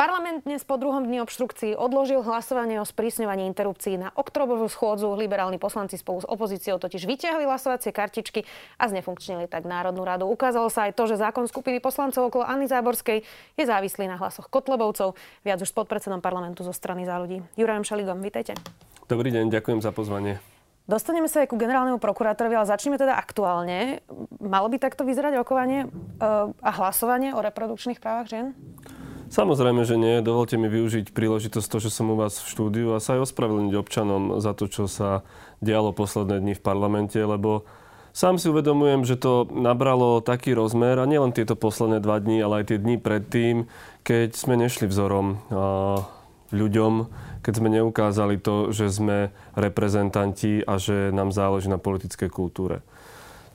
Parlament dnes po druhom dni obštrukcií odložil hlasovanie o sprísňovaní interrupcií na oktobrovú schôdzu. Liberálni poslanci spolu s opozíciou totiž vyťahli hlasovacie kartičky a znefunkčnili tak Národnú radu. Ukázalo sa aj to, že zákon skupiny poslancov okolo Anny Záborskej je závislý na hlasoch Kotlebovcov. Viac už s podpredsedom parlamentu zo strany za ľudí. Jurajom Šaligom, vítajte. Dobrý deň, ďakujem za pozvanie. Dostaneme sa aj ku generálnemu prokurátorovi, ale začneme teda aktuálne. Malo by takto vyzerať rokovanie uh, a hlasovanie o reprodukčných právach žien? Samozrejme, že nie. Dovolte mi využiť príležitosť to, že som u vás v štúdiu a sa aj ospravedlniť občanom za to, čo sa dialo posledné dni v parlamente, lebo sám si uvedomujem, že to nabralo taký rozmer, a nielen tieto posledné dva dní, ale aj tie dni predtým, keď sme nešli vzorom ľuďom, keď sme neukázali to, že sme reprezentanti a že nám záleží na politickej kultúre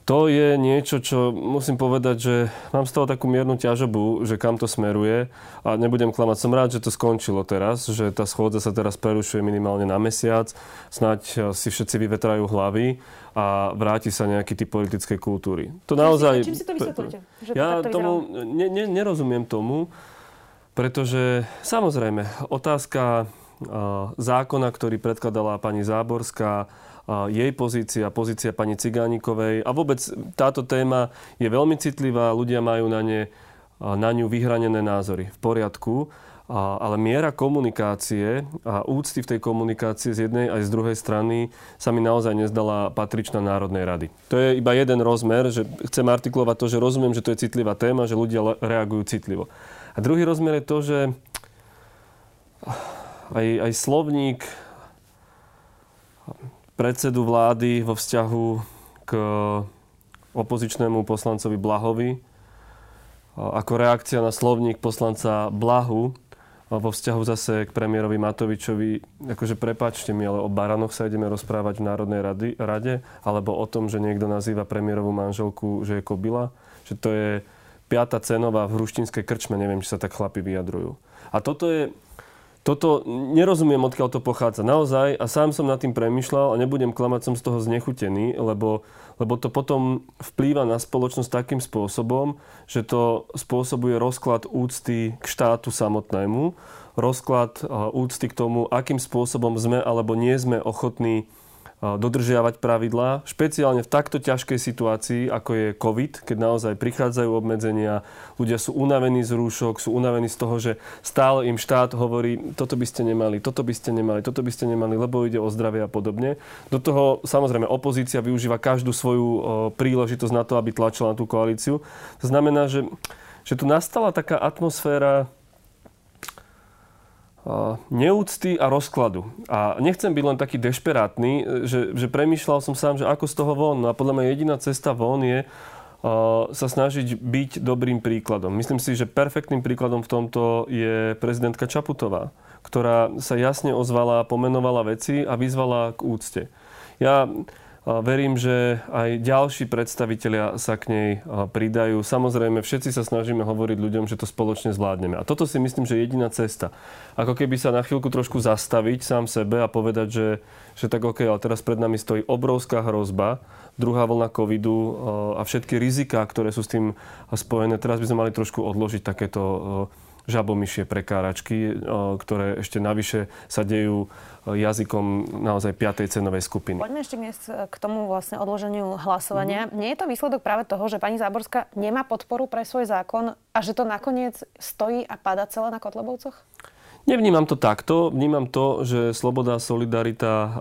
to je niečo, čo musím povedať, že mám z toho takú miernu ťažobu, že kam to smeruje a nebudem klamať. Som rád, že to skončilo teraz, že tá schôdza sa teraz prerušuje minimálne na mesiac. Snaď si všetci vyvetrajú hlavy a vráti sa nejaký typ politickej kultúry. To čím naozaj... Si, čím si to vysvetľujete? Že ja to tomu ne, ne, nerozumiem tomu, pretože samozrejme otázka zákona, ktorý predkladala pani Záborská, jej pozícia, pozícia pani Cigánikovej. A vôbec táto téma je veľmi citlivá, ľudia majú na, ne, na ňu vyhranené názory. V poriadku. ale miera komunikácie a úcty v tej komunikácii z jednej aj z druhej strany sa mi naozaj nezdala patričná Národnej rady. To je iba jeden rozmer, že chcem artikulovať to, že rozumiem, že to je citlivá téma, že ľudia reagujú citlivo. A druhý rozmer je to, že aj, aj slovník predsedu vlády vo vzťahu k opozičnému poslancovi Blahovi ako reakcia na slovník poslanca Blahu vo vzťahu zase k premiérovi Matovičovi, akože prepáčte mi, ale o baranoch sa ideme rozprávať v Národnej rady, rade, alebo o tom, že niekto nazýva premiérovú manželku, že je kobila, že to je piata cenová v hruštinskej krčme, neviem, či sa tak chlapi vyjadrujú. A toto je, toto nerozumiem, odkiaľ to pochádza. Naozaj, a sám som nad tým premyšľal a nebudem klamať, som z toho znechutený, lebo, lebo to potom vplýva na spoločnosť takým spôsobom, že to spôsobuje rozklad úcty k štátu samotnému, rozklad úcty k tomu, akým spôsobom sme alebo nie sme ochotní dodržiavať pravidlá, špeciálne v takto ťažkej situácii, ako je COVID, keď naozaj prichádzajú obmedzenia, ľudia sú unavení z rúšok, sú unavení z toho, že stále im štát hovorí, toto by ste nemali, toto by ste nemali, toto by ste nemali, lebo ide o zdravie a podobne. Do toho samozrejme opozícia využíva každú svoju príležitosť na to, aby tlačila na tú koalíciu. To znamená, že, že tu nastala taká atmosféra neúcty a rozkladu. A nechcem byť len taký dešperátny, že, že premýšľal som sám, že ako z toho von. No a podľa mňa jediná cesta von je sa snažiť byť dobrým príkladom. Myslím si, že perfektným príkladom v tomto je prezidentka Čaputová, ktorá sa jasne ozvala, pomenovala veci a vyzvala k úcte. Ja Verím, že aj ďalší predstavitelia sa k nej pridajú. Samozrejme, všetci sa snažíme hovoriť ľuďom, že to spoločne zvládneme. A toto si myslím, že je jediná cesta. Ako keby sa na chvíľku trošku zastaviť sám sebe a povedať, že, že tak OK, ale teraz pred nami stojí obrovská hrozba, druhá vlna covidu a všetky riziká, ktoré sú s tým spojené. Teraz by sme mali trošku odložiť takéto žabomyšie prekáračky, ktoré ešte navyše sa dejú jazykom naozaj piatej cenovej skupiny. Poďme ešte dnes k tomu vlastne odloženiu hlasovania. Mm-hmm. Nie je to výsledok práve toho, že pani Záborská nemá podporu pre svoj zákon a že to nakoniec stojí a pada celé na Kotlebovcoch? Nevnímam to takto. Vnímam to, že Sloboda, Solidarita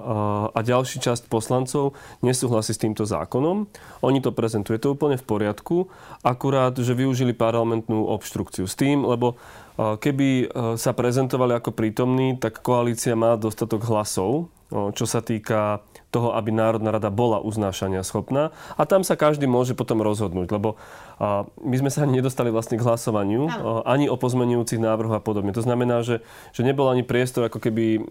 a ďalší časť poslancov nesúhlasí s týmto zákonom. Oni to prezentujú. to úplne v poriadku. Akurát, že využili parlamentnú obštrukciu s tým, lebo keby sa prezentovali ako prítomní, tak koalícia má dostatok hlasov, čo sa týka toho, aby Národná rada bola uznášania schopná. A tam sa každý môže potom rozhodnúť, lebo my sme sa ani nedostali vlastne k hlasovaniu, ani o pozmenujúcich návrhoch a podobne. To znamená, že, že nebol ani priestor ako keby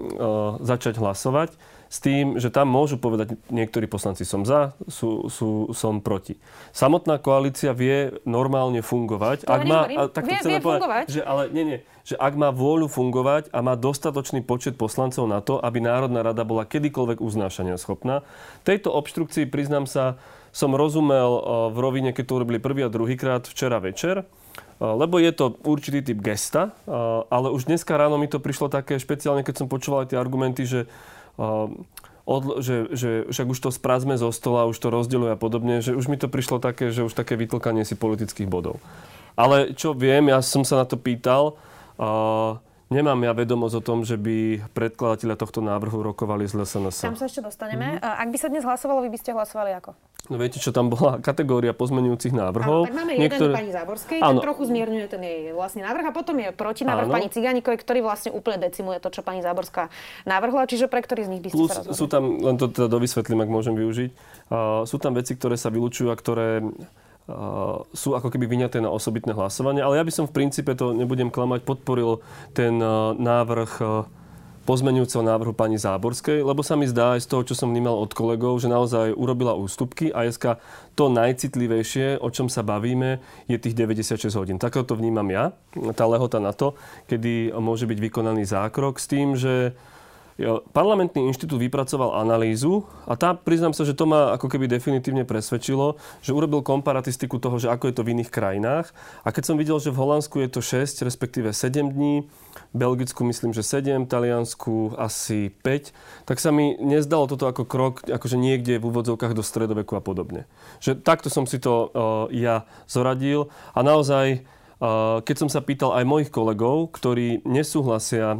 začať hlasovať s tým, že tam môžu povedať niektorí poslanci som za, sú, sú, som proti. Samotná koalícia vie normálne fungovať. To ak má, a, tak vie, vie povedať, fungovať. Že, ale nie, nie, že ak má vôľu fungovať a má dostatočný počet poslancov na to, aby Národná rada bola kedykoľvek uznášania schopná. Tejto obštrukcii, priznám sa, som rozumel v rovine, keď to urobili prvý a druhýkrát včera večer lebo je to určitý typ gesta, ale už dneska ráno mi to prišlo také špeciálne, keď som počúval aj tie argumenty, že odl- že, že však už to sprázme zo stola, už to rozdeľuje a podobne, že už mi to prišlo také, že už také vytlkanie si politických bodov. Ale čo viem, ja som sa na to pýtal, uh, Nemám ja vedomosť o tom, že by predkladateľa tohto návrhu rokovali z LSNS. Tam sa ešte dostaneme. Mm-hmm. Ak by sa dnes hlasovalo, vy by ste hlasovali ako? No viete, čo tam bola kategória pozmenujúcich návrhov. Áno, tak máme Niektoré... jeden pani Záborskej, ten trochu zmierňuje ten jej vlastne návrh a potom je protinávrh pani Ciganikovej, ktorý vlastne úplne decimuje to, čo pani Záborská navrhla. Čiže pre ktorý z nich by ste Plus sa rozhodli? sú tam, len to teda dovysvetlím, ak môžem využiť, uh, sú tam veci, ktoré sa vylúčujú a ktoré sú ako keby vyňaté na osobitné hlasovanie. Ale ja by som v princípe, to nebudem klamať, podporil ten návrh pozmenujúceho návrhu pani Záborskej, lebo sa mi zdá aj z toho, čo som vnímal od kolegov, že naozaj urobila ústupky a dneska to najcitlivejšie, o čom sa bavíme, je tých 96 hodín. Takto to vnímam ja, tá lehota na to, kedy môže byť vykonaný zákrok s tým, že Parlamentný inštitút vypracoval analýzu a tá, priznám sa, že to ma ako keby definitívne presvedčilo, že urobil komparatistiku toho, že ako je to v iných krajinách. A keď som videl, že v Holandsku je to 6, respektíve 7 dní, Belgicku myslím, že 7, Taliansku asi 5, tak sa mi nezdalo toto ako krok akože niekde v úvodzovkách do stredoveku a podobne. Že takto som si to uh, ja zoradil a naozaj keď som sa pýtal aj mojich kolegov, ktorí nesúhlasia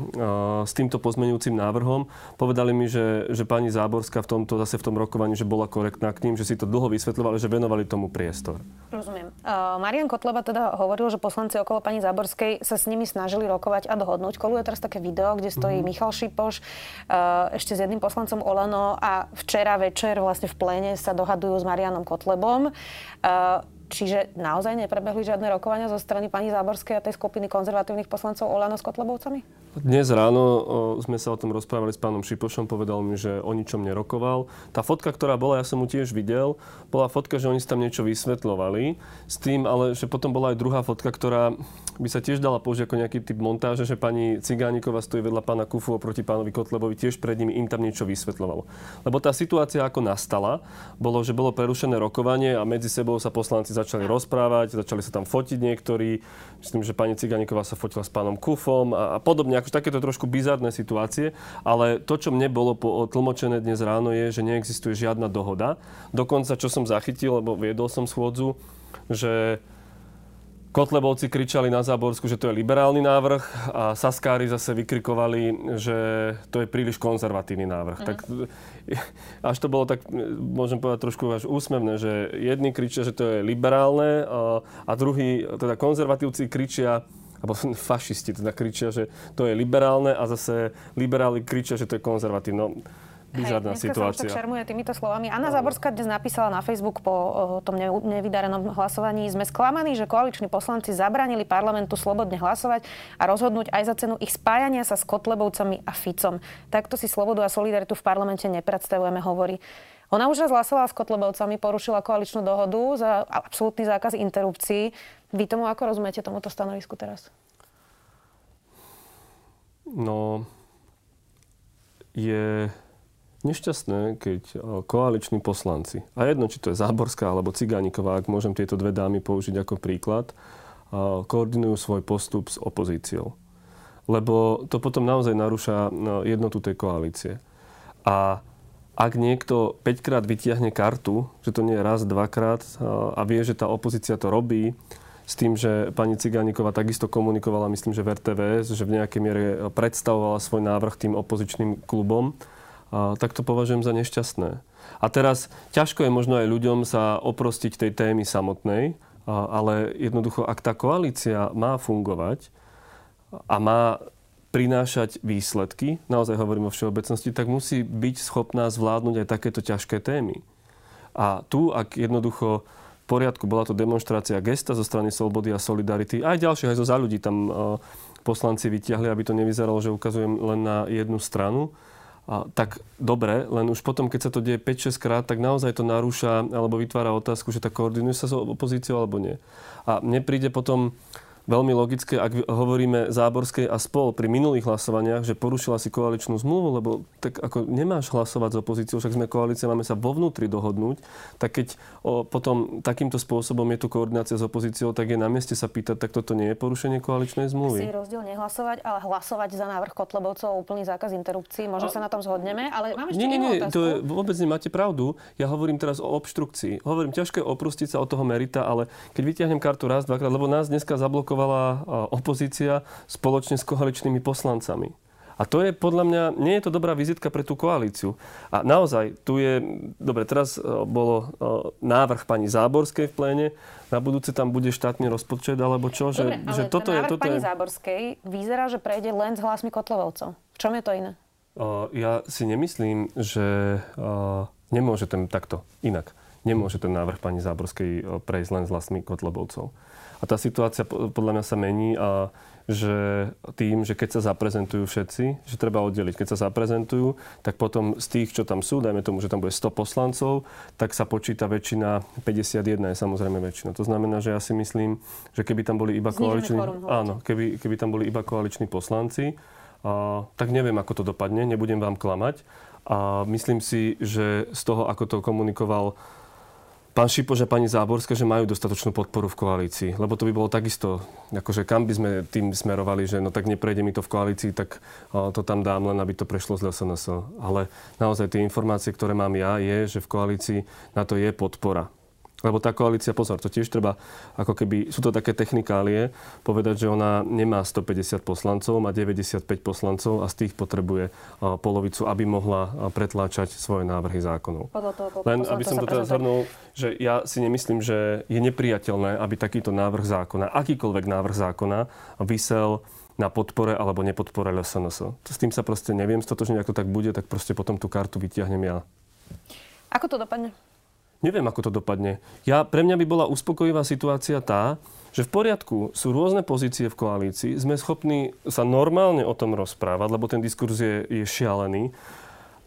s týmto pozmeňujúcim návrhom, povedali mi, že, že pani Záborská v tomto, zase v tom rokovaní, že bola korektná k ním, že si to dlho vysvetľovali, že venovali tomu priestor. Rozumiem. Uh, Marian Kotleba teda hovoril, že poslanci okolo pani Záborskej sa s nimi snažili rokovať a dohodnúť. Koluje teraz také video, kde stojí mm-hmm. Michal Šipoš uh, ešte s jedným poslancom Olano a včera večer vlastne v pléne sa dohadujú s Marianom Kotlebom. Uh, Čiže naozaj neprebehli žiadne rokovania zo strany pani Záborskej a tej skupiny konzervatívnych poslancov Olano s Kotlebovcami? Dnes ráno sme sa o tom rozprávali s pánom Šipošom, povedal mi, že o ničom nerokoval. Tá fotka, ktorá bola, ja som mu tiež videl, bola fotka, že oni si tam niečo vysvetľovali. S tým, ale že potom bola aj druhá fotka, ktorá by sa tiež dala použiť ako nejaký typ montáže, že pani Cigániková stojí vedľa pána Kufu oproti pánovi Kotlebovi, tiež pred nimi im tam niečo vysvetľovalo. Lebo tá situácia ako nastala, bolo, že bolo prerušené rokovanie a medzi sebou sa poslanci začali rozprávať, začali sa tam fotiť niektorí. Myslím, že pani Ciganíková sa fotila s pánom Kufom a, a podobne. Akože takéto trošku bizarné situácie. Ale to, čo mne bolo tlmočené dnes ráno, je, že neexistuje žiadna dohoda. Dokonca, čo som zachytil, lebo viedol som schôdzu, že Kotlebovci kričali na Záborsku, že to je liberálny návrh a Saskári zase vykrikovali, že to je príliš konzervatívny návrh. Mm. Tak až to bolo tak, môžem povedať trošku až úsmevné, že jedni kričia, že to je liberálne a, a druhí, teda konzervatívci kričia, alebo fašisti teda kričia, že to je liberálne a zase liberáli kričia, že to je konzervatívne. No, bizarná Hej, situácia. sa šarmuje týmito slovami. Anna Záborská dnes napísala na Facebook po tom nevydarenom hlasovaní. Sme sklamaní, že koaliční poslanci zabranili parlamentu slobodne hlasovať a rozhodnúť aj za cenu ich spájania sa s Kotlebovcami a Ficom. Takto si slobodu a solidaritu v parlamente nepredstavujeme, hovorí. Ona už raz hlasovala s Kotlebovcami, porušila koaličnú dohodu za absolútny zákaz interrupcií. Vy tomu ako rozumiete tomuto stanovisku teraz? No, je nešťastné, keď e, koaliční poslanci, a jedno, či to je Záborská alebo Cigániková, ak môžem tieto dve dámy použiť ako príklad, e, koordinujú svoj postup s opozíciou. Lebo to potom naozaj narúša e, jednotu tej koalície. A ak niekto 5 krát vytiahne kartu, že to nie je raz, dvakrát a vie, že tá opozícia to robí, s tým, že pani Cigániková takisto komunikovala, myslím, že v RTVS, že v nejakej miere predstavovala svoj návrh tým opozičným klubom, tak to považujem za nešťastné. A teraz ťažko je možno aj ľuďom sa oprostiť tej témy samotnej, ale jednoducho, ak tá koalícia má fungovať a má prinášať výsledky, naozaj hovorím o všeobecnosti, tak musí byť schopná zvládnuť aj takéto ťažké témy. A tu, ak jednoducho v poriadku, bola to demonstrácia gesta zo strany Slobody a Solidarity, aj ďalšie, aj zo za ľudí tam poslanci vyťahli, aby to nevyzeralo, že ukazujem len na jednu stranu a, tak dobre, len už potom, keď sa to deje 5-6 krát, tak naozaj to narúša alebo vytvára otázku, že tak koordinuje sa s opozíciou alebo nie. A mne príde potom veľmi logické, ak hovoríme Záborskej a spol pri minulých hlasovaniach, že porušila si koaličnú zmluvu, lebo tak ako nemáš hlasovať s opozíciou, však sme koalícia, máme sa vo vnútri dohodnúť, tak keď o, potom takýmto spôsobom je tu koordinácia s opozíciou, tak je na mieste sa pýtať, tak toto nie je porušenie koaličnej zmluvy. Si rozdiel nehlasovať, ale hlasovať za návrh Kotlebovcov úplný zákaz interrupcií. Možno a... sa na tom zhodneme, ale mám ešte nie, nie, nie, to je, vôbec nemáte pravdu. Ja hovorím teraz o obštrukcii. Hovorím, ťažké oprustiť sa od toho merita, ale keď vyťahnem kartu raz, dvakrát, lebo nás dneska zablokovala opozícia spoločne s koaličnými poslancami. A to je podľa mňa, nie je to dobrá vizitka pre tú koalíciu. A naozaj, tu je, dobre, teraz e, bolo e, návrh pani Záborskej v pléne, na budúce tam bude štátny rozpočet, alebo čo? Dobre, že, že toto je, toto pani je... Záborskej vyzerá, že prejde len s hlasmi Kotlovovcov. V čom je to iné? Uh, ja si nemyslím, že uh, nemôže ten takto inak. Nemôže ten návrh pani Záborskej prejsť len s hlasmi Kotlebovcov. A tá situácia podľa mňa sa mení a že tým, že keď sa zaprezentujú všetci, že treba oddeliť. Keď sa zaprezentujú, tak potom z tých, čo tam sú, dajme tomu, že tam bude 100 poslancov, tak sa počíta väčšina, 51 je samozrejme väčšina. To znamená, že ja si myslím, že keby tam boli iba koaliční, áno, keby, keby tam boli iba koaliční poslanci, a, tak neviem, ako to dopadne, nebudem vám klamať. A myslím si, že z toho, ako to komunikoval pán Šipoš a pani Záborská, že majú dostatočnú podporu v koalícii. Lebo to by bolo takisto, akože kam by sme tým smerovali, že no tak neprejde mi to v koalícii, tak to tam dám len, aby to prešlo z SNS. Ale naozaj tie informácie, ktoré mám ja, je, že v koalícii na to je podpora. Lebo tá koalícia, pozor, to tiež treba, ako keby, sú to také technikálie, povedať, že ona nemá 150 poslancov, má 95 poslancov a z tých potrebuje polovicu, aby mohla pretláčať svoje návrhy zákonov. Len aby som to teda zhrnul, že ja si nemyslím, že je nepriateľné, aby takýto návrh zákona, akýkoľvek návrh zákona, vysel na podpore alebo nepodpore LSNS. S tým sa proste neviem stotožniť, ako tak bude, tak proste potom tú kartu vytiahnem ja. Ako to dopadne? Neviem, ako to dopadne. Ja, pre mňa by bola uspokojivá situácia tá, že v poriadku sú rôzne pozície v koalícii, sme schopní sa normálne o tom rozprávať, lebo ten diskurs je, je šialený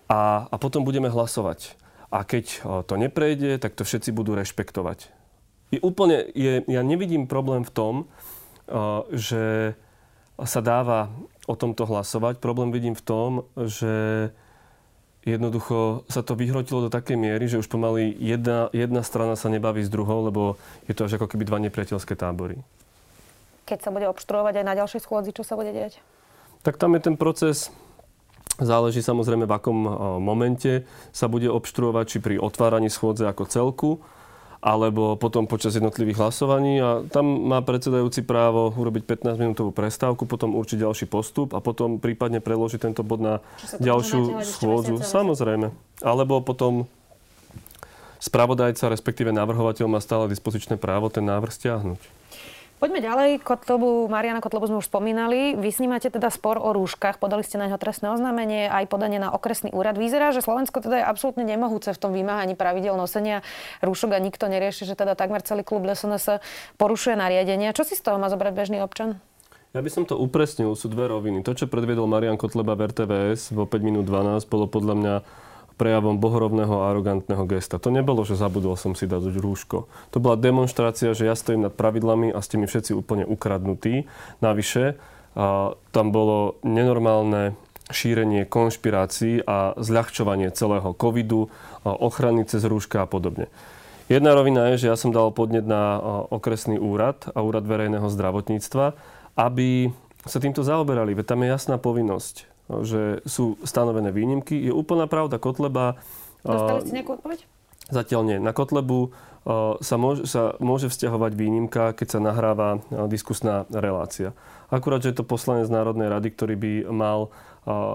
a, a potom budeme hlasovať. A keď to neprejde, tak to všetci budú rešpektovať. Je úplne, je, ja nevidím problém v tom, že sa dáva o tomto hlasovať. Problém vidím v tom, že jednoducho sa to vyhrotilo do takej miery, že už pomaly jedna, jedna strana sa nebaví s druhou, lebo je to až ako keby dva nepriateľské tábory. Keď sa bude obštruovať aj na ďalšej schôdzi, čo sa bude diať? Tak tam je ten proces, záleží samozrejme v akom momente sa bude obštruovať, či pri otváraní schôdze ako celku, alebo potom počas jednotlivých hlasovaní a tam má predsedajúci právo urobiť 15-minútovú prestávku, potom určiť ďalší postup a potom prípadne preložiť tento bod na ďalšiu schôdzu. Samozrejme. Alebo potom spravodajca, respektíve navrhovateľ má stále dispozičné právo ten návrh stiahnuť. Poďme ďalej. Kotlobu, Mariana Kotlobu sme už spomínali. Vy s ním máte teda spor o rúškach. Podali ste na neho trestné oznámenie, aj podanie na okresný úrad. Vyzerá, že Slovensko teda je absolútne nemohúce v tom vymáhaní pravidel nosenia rúšok a nikto nerieši, že teda takmer celý klub SNS porušuje nariadenia. Čo si z toho má zobrať bežný občan? Ja by som to upresnil, sú dve roviny. To, čo predviedol Marian Kotleba v RTVS vo 5 minút 12, bolo podľa mňa prejavom bohorovného a arogantného gesta. To nebolo, že zabudol som si dať rúško. To bola demonstrácia, že ja stojím nad pravidlami a ste mi všetci úplne ukradnutí. Navyše, a tam bolo nenormálne šírenie konšpirácií a zľahčovanie celého covidu, ochrany cez rúška a podobne. Jedna rovina je, že ja som dal podnet na okresný úrad a úrad verejného zdravotníctva, aby sa týmto zaoberali, veď tam je jasná povinnosť že sú stanovené výnimky. Je úplná pravda, Kotleba... Dostali ste nejakú odpoveď? Zatiaľ nie. Na Kotlebu sa môže, sa môže vzťahovať výnimka, keď sa nahráva diskusná relácia. Akurát, že je to poslanec Národnej rady, ktorý by mal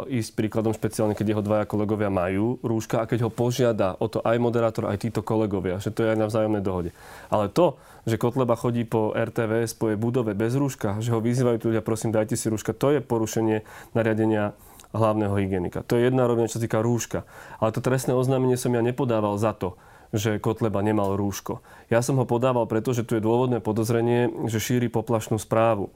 ísť príkladom špeciálne, keď jeho dvaja kolegovia majú rúška a keď ho požiada o to aj moderátor, aj títo kolegovia, že to je aj na vzájomnej dohode. Ale to, že Kotleba chodí po RTVS, po jej budove bez rúška, že ho vyzývajú tu ľudia, prosím, dajte si rúška, to je porušenie nariadenia hlavného hygienika. To je jedna rovina, čo sa týka rúška. Ale to trestné oznámenie som ja nepodával za to, že Kotleba nemal rúško. Ja som ho podával, pretože tu je dôvodné podozrenie, že šíri poplašnú správu.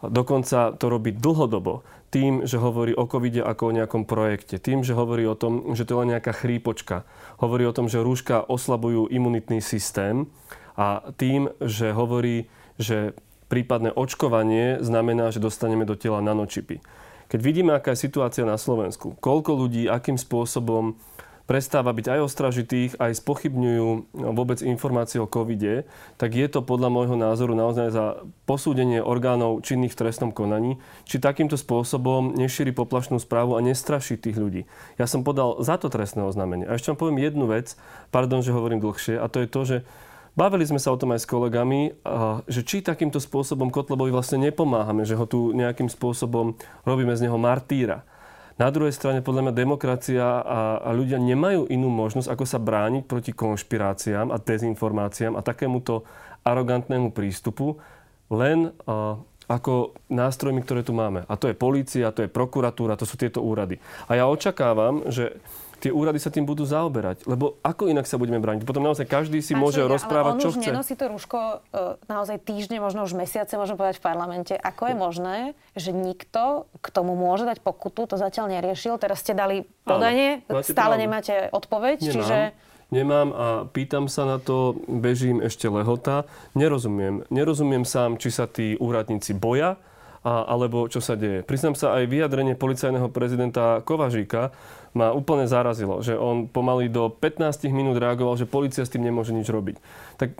Dokonca to robí dlhodobo tým, že hovorí o covide ako o nejakom projekte. Tým, že hovorí o tom, že to je len nejaká chrípočka. Hovorí o tom, že rúška oslabujú imunitný systém. A tým, že hovorí, že prípadné očkovanie znamená, že dostaneme do tela nanočipy. Keď vidíme, aká je situácia na Slovensku, koľko ľudí, akým spôsobom prestáva byť aj ostražitých, aj spochybňujú vôbec informácie o covide, tak je to podľa môjho názoru naozaj za posúdenie orgánov činných v trestnom konaní, či takýmto spôsobom nešíri poplašnú správu a nestraší tých ľudí. Ja som podal za to trestné oznámenie. A ešte vám poviem jednu vec, pardon, že hovorím dlhšie, a to je to, že Bavili sme sa o tom aj s kolegami, že či takýmto spôsobom Kotlebovi vlastne nepomáhame, že ho tu nejakým spôsobom robíme z neho martýra. Na druhej strane, podľa mňa, demokracia a, a ľudia nemajú inú možnosť, ako sa brániť proti konšpiráciám a dezinformáciám a takémuto arogantnému prístupu, len uh, ako nástrojmi, ktoré tu máme. A to je polícia, to je prokuratúra, to sú tieto úrady. A ja očakávam, že tie úrady sa tým budú zaoberať. Lebo ako inak sa budeme brániť? Potom naozaj každý si Pán môže Šulia, rozprávať, ale on čo už chce. nenosí to rúško e, naozaj týždne, možno už mesiace, môžem povedať v parlamente. Ako je možné, že nikto k tomu môže dať pokutu? To zatiaľ neriešil. Teraz ste dali podanie, stále nemáte odpoveď, Nemám. čiže... Nemám a pýtam sa na to, bežím ešte lehota. Nerozumiem. Nerozumiem sám, či sa tí úradníci boja, a, alebo čo sa deje. Priznám sa aj vyjadrenie policajného prezidenta Kovažíka, ma úplne zarazilo, že on pomaly do 15 minút reagoval, že policia s tým nemôže nič robiť. Tak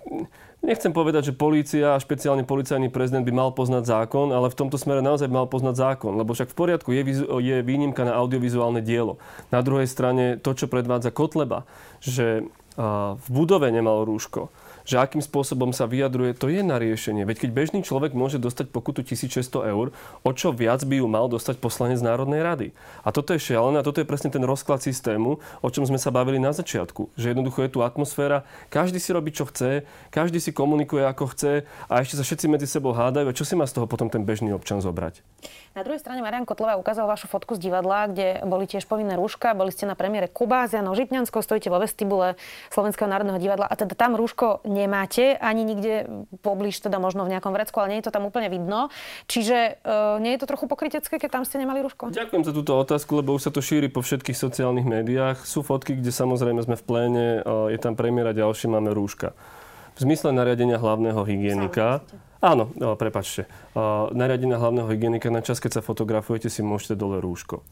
nechcem povedať, že polícia a špeciálne policajný prezident by mal poznať zákon, ale v tomto smere naozaj mal poznať zákon, lebo však v poriadku je, je výnimka na audiovizuálne dielo. Na druhej strane to, čo predvádza Kotleba, že v budove nemal rúško, že akým spôsobom sa vyjadruje, to je na riešenie. Veď keď bežný človek môže dostať pokutu 1600 eur, o čo viac by ju mal dostať poslanec Národnej rady. A toto je šialené a toto je presne ten rozklad systému, o čom sme sa bavili na začiatku. Že jednoducho je tu atmosféra, každý si robí, čo chce, každý si komunikuje, ako chce a ešte sa všetci medzi sebou hádajú. A čo si má z toho potom ten bežný občan zobrať? Na druhej strane Marian Kotlová ukázal vašu fotku z divadla, kde boli tiež povinné rúška, boli ste na premiére Janou Žitňanskou, stojíte vo vestibule Slovenského národného divadla a teda tam rúško nemáte, ani nikde poblíž, teda možno v nejakom vrecku, ale nie je to tam úplne vidno. Čiže uh, nie je to trochu pokrytecké, keď tam ste nemali rúško? Ďakujem za túto otázku, lebo už sa to šíri po všetkých sociálnych médiách. Sú fotky, kde samozrejme sme v pléne, uh, je tam premiéra ďalšie, máme rúška. V zmysle nariadenia hlavného hygienika, áno, no, prepačte, nariadenia hlavného hygienika, na čas, keď sa fotografujete, si môžete dole rúško.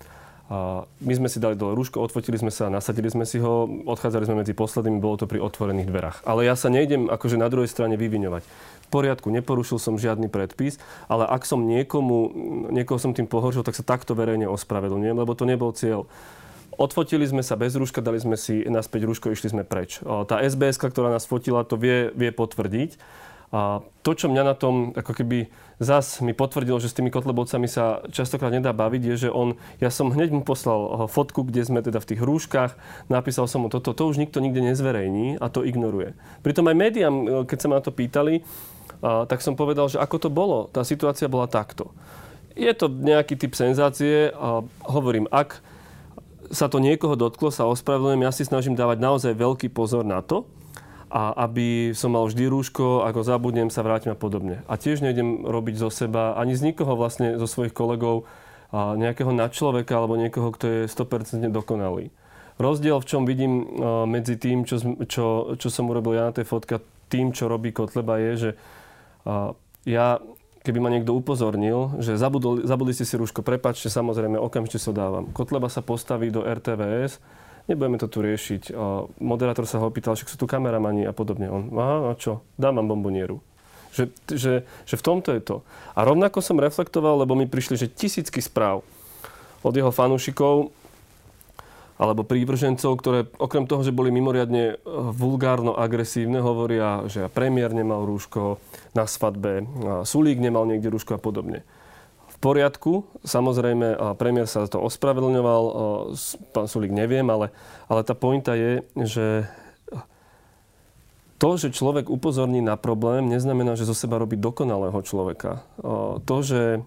A my sme si dali dole rúško, odfotili sme sa, nasadili sme si ho, odchádzali sme medzi poslednými, bolo to pri otvorených dverách. Ale ja sa nejdem akože na druhej strane vyviňovať. V poriadku, neporušil som žiadny predpis, ale ak som niekomu, niekoho som tým pohoršil, tak sa takto verejne ospravedlňujem, lebo to nebol cieľ. Odfotili sme sa bez rúška, dali sme si naspäť rúško, išli sme preč. Tá SBS, ktorá nás fotila, to vie, vie potvrdiť. A to, čo mňa na tom ako keby zas mi potvrdilo, že s tými kotlebovcami sa častokrát nedá baviť, je, že on, ja som hneď mu poslal fotku, kde sme teda v tých rúškach, napísal som mu toto, to už nikto nikde nezverejní a to ignoruje. Pritom aj médiám, keď sa ma na to pýtali, a, tak som povedal, že ako to bolo, tá situácia bola takto. Je to nejaký typ senzácie a hovorím, ak sa to niekoho dotklo, sa ospravedlňujem, ja si snažím dávať naozaj veľký pozor na to, a aby som mal vždy rúško, ako zabudnem, sa vrátim a podobne. A tiež nejdem robiť zo seba, ani z nikoho vlastne, zo svojich kolegov, a nejakého nadčloveka alebo niekoho, kto je 100% dokonalý. Rozdiel, v čom vidím medzi tým, čo, čo, čo som urobil ja na tej fotke, tým, čo robí Kotleba, je, že ja, keby ma niekto upozornil, že zabudli, zabudli ste si rúško, prepačte, samozrejme, okamžite sa dávam. Kotleba sa postaví do RTVS, nebudeme to tu riešiť. Moderátor sa ho opýtal, že sú tu kameramani a podobne. On, aha, a čo? Dám vám bombonieru. Že, že, že v tomto je to. A rovnako som reflektoval, lebo mi prišli, že tisícky správ od jeho fanúšikov alebo prívržencov, ktoré okrem toho, že boli mimoriadne eh, vulgárno agresívne, hovoria, že premiér nemal rúško na svadbe, Sulík nemal niekde rúško a podobne v poriadku. Samozrejme, premiér sa za to ospravedlňoval, pán Sulík neviem, ale, ale tá pointa je, že to, že človek upozorní na problém, neznamená, že zo seba robí dokonalého človeka. To, že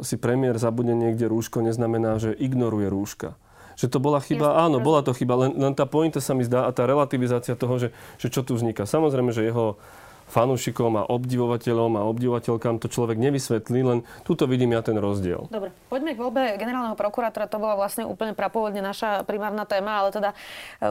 si premiér zabudne niekde rúško, neznamená, že ignoruje rúška. Že to bola chyba, áno, bola to chyba, len, len tá pointa sa mi zdá a tá relativizácia toho, že, že čo tu vzniká. Samozrejme, že jeho fanúšikom a obdivovateľom a obdivovateľkám to človek nevysvetlí, len tuto vidím ja ten rozdiel. Dobre, poďme k voľbe generálneho prokurátora. To bola vlastne úplne prapôvodne naša primárna téma, ale teda e,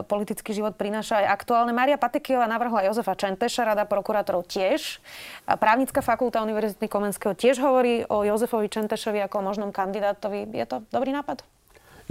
politický život prináša aj aktuálne. Maria Patekiová navrhla Jozefa Čenteša, rada prokurátorov tiež. Právnická fakulta Univerzity Komenského tiež hovorí o Jozefovi Čentešovi ako možnom kandidátovi. Je to dobrý nápad?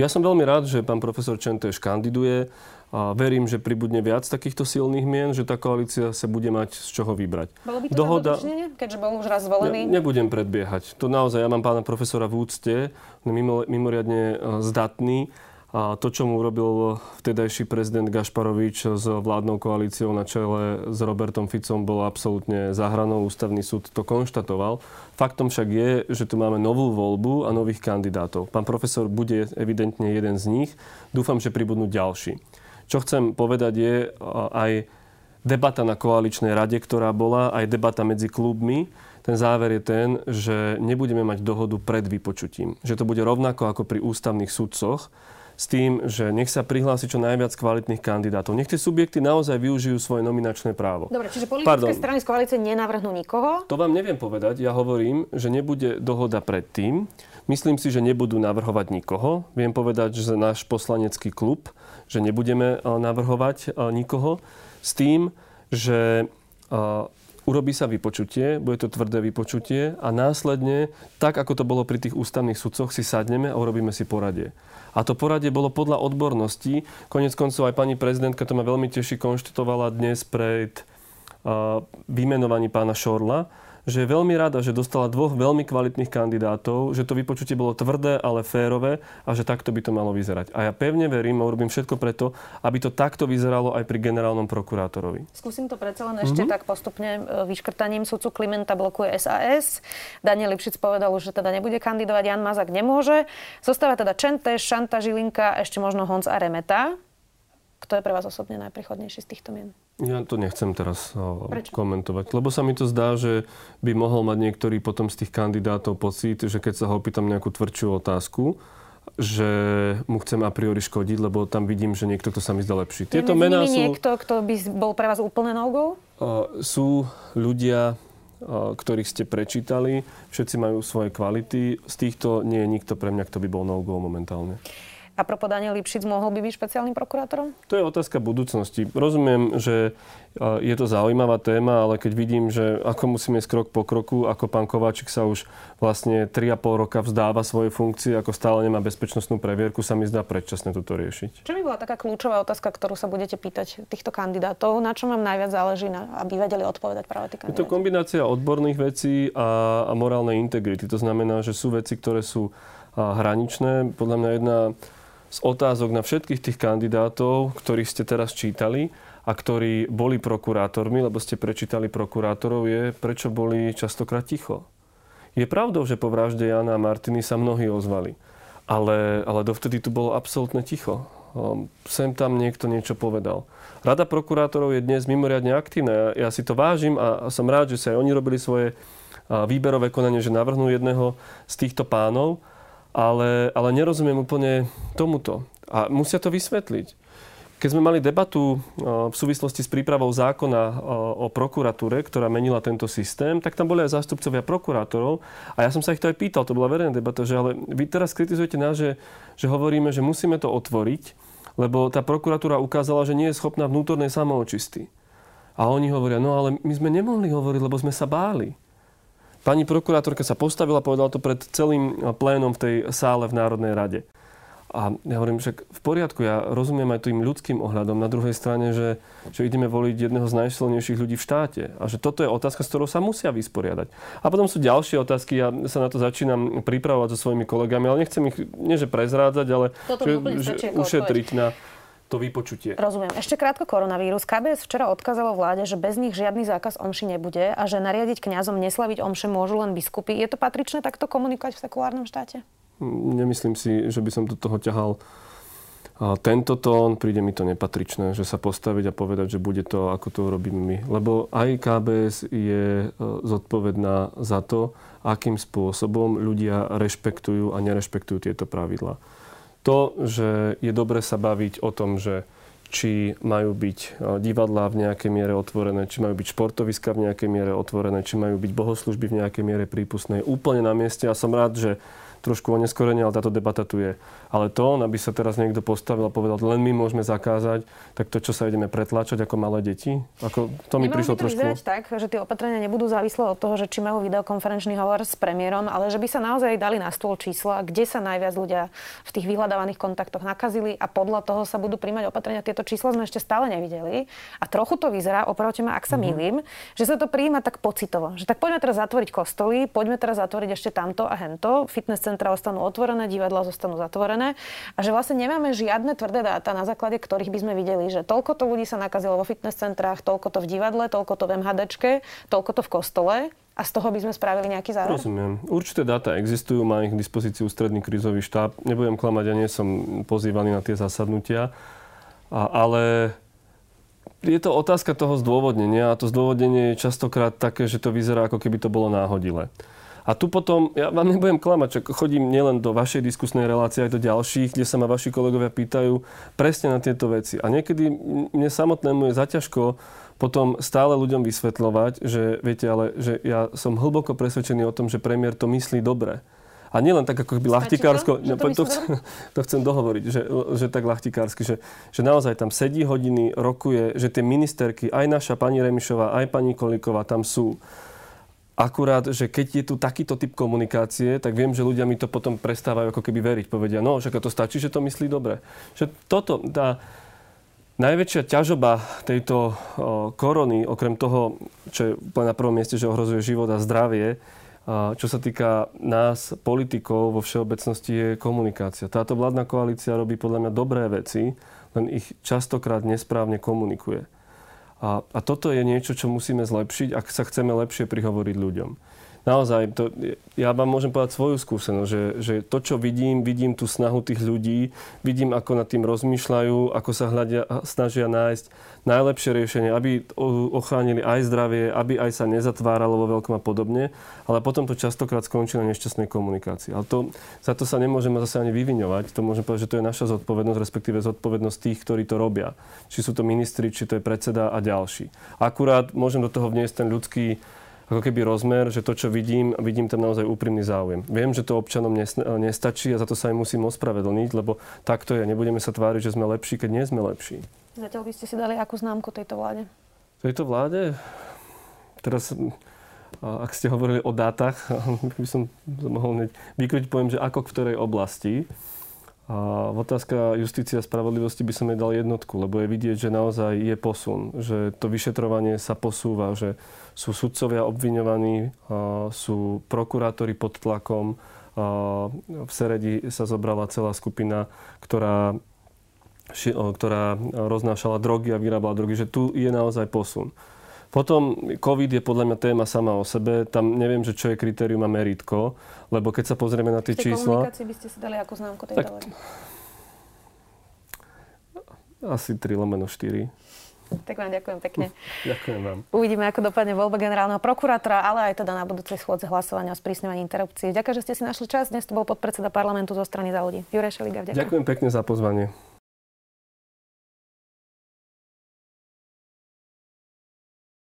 Ja som veľmi rád, že pán profesor Čenteš kandiduje. A verím, že pribudne viac takýchto silných mien, že tá koalícia sa bude mať z čoho vybrať. Bolo by to Dohoda... keďže bol už raz zvolený? Ne, nebudem predbiehať. To naozaj, ja mám pána profesora v úcte, mimo, mimoriadne e, zdatný. A to, čo mu urobil vtedajší prezident Gašparovič s vládnou koalíciou na čele s Robertom Ficom, bolo absolútne zahranou. Ústavný súd to konštatoval. Faktom však je, že tu máme novú voľbu a nových kandidátov. Pán profesor bude evidentne jeden z nich. Dúfam, že pribudnú ďalší. Čo chcem povedať je aj debata na koaličnej rade, ktorá bola, aj debata medzi klubmi. Ten záver je ten, že nebudeme mať dohodu pred vypočutím. Že to bude rovnako ako pri ústavných sudcoch s tým, že nech sa prihlási čo najviac kvalitných kandidátov. Nech tie subjekty naozaj využijú svoje nominačné právo. Dobre, čiže politické Pardon. strany z koalície nenavrhnú nikoho? To vám neviem povedať. Ja hovorím, že nebude dohoda predtým. Myslím si, že nebudú navrhovať nikoho. Viem povedať, že náš poslanecký klub že nebudeme eh, navrhovať eh, nikoho s tým, že eh, urobí sa vypočutie, bude to tvrdé vypočutie a následne, tak ako to bolo pri tých ústavných sudcoch, si sadneme a urobíme si poradie. A to poradie bolo podľa odborností. Konec koncov aj pani prezidentka to ma veľmi teší, konštitovala dnes pred uh, vymenovaní pána Šorla, že je veľmi rada, že dostala dvoch veľmi kvalitných kandidátov, že to vypočutie bolo tvrdé, ale férové a že takto by to malo vyzerať. A ja pevne verím a urobím všetko preto, aby to takto vyzeralo aj pri generálnom prokurátorovi. Skúsim to predsa len ešte mm-hmm. tak postupne e, vyškrtaním sudcu Klimenta blokuje SAS. Daniel Lipšic povedal, že teda nebude kandidovať, Jan Mazak nemôže. Zostáva teda Čenteš, Šanta Žilinka, ešte možno Honc a Remeta. Kto je pre vás osobne najprechodnejší z týchto mien? Ja to nechcem teraz Prečo? komentovať, lebo sa mi to zdá, že by mohol mať niektorý potom z tých kandidátov pocit, že keď sa ho opýtam nejakú tvrdšiu otázku, že mu chcem a priori škodiť, lebo tam vidím, že niekto, kto sa mi zdá lepší. Je Tieto mená sú... niekto, kto by bol pre vás úplne no-go? sú ľudia, ktorých ste prečítali, všetci majú svoje kvality. Z týchto nie je nikto pre mňa, kto by bol no-go momentálne. A propos Daniel Lipšic, mohol by byť špeciálnym prokurátorom? To je otázka budúcnosti. Rozumiem, že je to zaujímavá téma, ale keď vidím, že ako musíme ísť krok po kroku, ako pán Kováčik sa už vlastne 3,5 roka vzdáva svoje funkcie, ako stále nemá bezpečnostnú previerku, sa mi zdá predčasné toto riešiť. Čo by bola taká kľúčová otázka, ktorú sa budete pýtať týchto kandidátov? Na čom vám najviac záleží, aby vedeli odpovedať práve tí kandidáti? Je to kombinácia odborných vecí a, a morálnej integrity. To znamená, že sú veci, ktoré sú hraničné. Podľa mňa jedna z otázok na všetkých tých kandidátov, ktorých ste teraz čítali a ktorí boli prokurátormi, lebo ste prečítali prokurátorov, je, prečo boli častokrát ticho. Je pravdou, že po vražde Jana a Martiny sa mnohí ozvali. Ale, ale dovtedy tu bolo absolútne ticho. Ehm, sem tam niekto niečo povedal. Rada prokurátorov je dnes mimoriadne aktívna. Ja, ja si to vážim a som rád, že sa aj oni robili svoje výberové konanie, že navrhnú jedného z týchto pánov ale, ale nerozumiem úplne tomuto. A musia to vysvetliť. Keď sme mali debatu v súvislosti s prípravou zákona o prokuratúre, ktorá menila tento systém, tak tam boli aj zástupcovia prokurátorov. A ja som sa ich to aj pýtal, to bola verejná debata, že ale vy teraz kritizujete nás, že, že hovoríme, že musíme to otvoriť, lebo tá prokuratúra ukázala, že nie je schopná vnútornej samoočisty. A oni hovoria, no ale my sme nemohli hovoriť, lebo sme sa báli. Pani prokurátorka sa postavila, povedala to pred celým plénom v tej sále v Národnej rade. A ja hovorím, že v poriadku, ja rozumiem aj tým ľudským ohľadom. Na druhej strane, že, že ideme voliť jedného z najsilnejších ľudí v štáte. A že toto je otázka, s ktorou sa musia vysporiadať. A potom sú ďalšie otázky. Ja sa na to začínam pripravovať so svojimi kolegami, ale nechcem ich, nie že prezrádzať, ale že, že ušetriť na, to vypočutie. Rozumiem. Ešte krátko koronavírus. KBS včera odkázalo vláde, že bez nich žiadny zákaz omši nebude a že nariadiť kňazom neslaviť omše môžu len biskupy. Je to patričné takto komunikovať v sekulárnom štáte? Nemyslím si, že by som do toho ťahal tento tón, príde mi to nepatričné, že sa postaviť a povedať, že bude to, ako to urobíme my. Lebo aj KBS je e, zodpovedná za to, akým spôsobom ľudia rešpektujú a nerešpektujú tieto pravidlá to, že je dobre sa baviť o tom, že či majú byť e, divadlá v nejakej miere otvorené, či majú byť športoviska v nejakej miere otvorené, či majú byť bohoslužby v nejakej miere prípustné. Úplne na mieste a som rád, že trošku oneskorene, ale táto debata tu je. Ale to, aby sa teraz niekto postavil a povedal, len my môžeme zakázať, tak to, čo sa ideme pretláčať ako malé deti, ako to mi prišlo to trošku... tak, že tie opatrenia nebudú závislé od toho, že či majú videokonferenčný hovor s premiérom, ale že by sa naozaj dali na stôl čísla, kde sa najviac ľudia v tých vyhľadávaných kontaktoch nakazili a podľa toho sa budú príjmať opatrenia. Tieto čísla sme ešte stále nevideli a trochu to vyzerá, opravte ma, ak sa mm-hmm. milím, že sa to príjma tak pocitovo. Že tak poďme teraz zatvoriť kostoly, poďme teraz zatvoriť ešte tamto a hento, fitness centra ostanú otvorené, divadla zostanú zatvorené a že vlastne nemáme žiadne tvrdé dáta, na základe ktorých by sme videli, že toľko to ľudí sa nakazilo vo fitness centrách, toľko to v divadle, toľko to v MHDčke, toľko to v kostole a z toho by sme spravili nejaký záver? Rozumiem. Určité dáta existujú, má ich k dispozícii ústredný krízový štáb. Nebudem klamať, ja nie som pozývaný na tie zasadnutia, a, ale je to otázka toho zdôvodnenia a to zdôvodnenie je častokrát také, že to vyzerá, ako keby to bolo náhodile. A tu potom, ja vám nebudem klamať, že chodím nielen do vašej diskusnej relácie, aj do ďalších, kde sa ma vaši kolegovia pýtajú presne na tieto veci. A niekedy mne samotnému je zaťažko potom stále ľuďom vysvetľovať, že viete, ale že ja som hlboko presvedčený o tom, že premiér to myslí dobre. A nielen tak ako by lachtikársko, to, to, chcem, to chcem dohovoriť, že, že tak lachtikársky, že, že naozaj tam sedí hodiny, rokuje, že tie ministerky, aj naša pani Remišová, aj pani Kolíková tam sú Akurát, že keď je tu takýto typ komunikácie, tak viem, že ľudia mi to potom prestávajú ako keby veriť. Povedia, no, však to stačí, že to myslí dobre. Že toto, tá najväčšia ťažoba tejto korony, okrem toho, čo je na prvom mieste, že ohrozuje život a zdravie, čo sa týka nás, politikov vo všeobecnosti, je komunikácia. Táto vládna koalícia robí podľa mňa dobré veci, len ich častokrát nesprávne komunikuje. A, a toto je niečo, čo musíme zlepšiť, ak sa chceme lepšie prihovoriť ľuďom naozaj, to, ja vám môžem povedať svoju skúsenosť, že, že to, čo vidím, vidím tú snahu tých ľudí, vidím, ako nad tým rozmýšľajú, ako sa hľadia, snažia nájsť najlepšie riešenie, aby ochránili aj zdravie, aby aj sa nezatváralo vo veľkom a podobne, ale potom to častokrát skončí na nešťastnej komunikácii. Ale to, za to sa nemôžeme zase ani vyviňovať. To môžem povedať, že to je naša zodpovednosť, respektíve zodpovednosť tých, ktorí to robia. Či sú to ministri, či to je predseda a ďalší. Akurát môžem do toho vniesť ten ľudský ako keby rozmer, že to, čo vidím, vidím tam naozaj úprimný záujem. Viem, že to občanom nestačí a za to sa im musím ospravedlniť, lebo takto je. Nebudeme sa tváriť, že sme lepší, keď nie sme lepší. Zatiaľ by ste si dali akú známku tejto vláde? Tejto vláde? Teraz ak ste hovorili o dátach, by som mohol vykryť, poviem, že ako v ktorej oblasti. A otázka justícia a spravodlivosti by som jej dal jednotku, lebo je vidieť, že naozaj je posun, že to vyšetrovanie sa posúva, že sú sudcovia obviňovaní, sú prokurátori pod tlakom. V Seredi sa zobrala celá skupina, ktorá, ktorá roznášala drogy a vyrábala drogy, že tu je naozaj posun. Potom COVID je podľa mňa téma sama o sebe. Tam neviem, že čo je kritérium a meritko, lebo keď sa pozrieme na tie čísla... komunikácii by ste si dali ako známku tej tak, Asi 3 lomeno 4. Tak vám ďakujem pekne. Ďakujem vám. Uvidíme, ako dopadne voľba generálneho prokurátora, ale aj teda na budúcej schôdze hlasovania o sprísňovaní interrupcií. Ďakujem, že ste si našli čas. Dnes to bol podpredseda parlamentu zo strany za ľudí. Juraj Šeliga, ďakujem. Ďakujem pekne za pozvanie.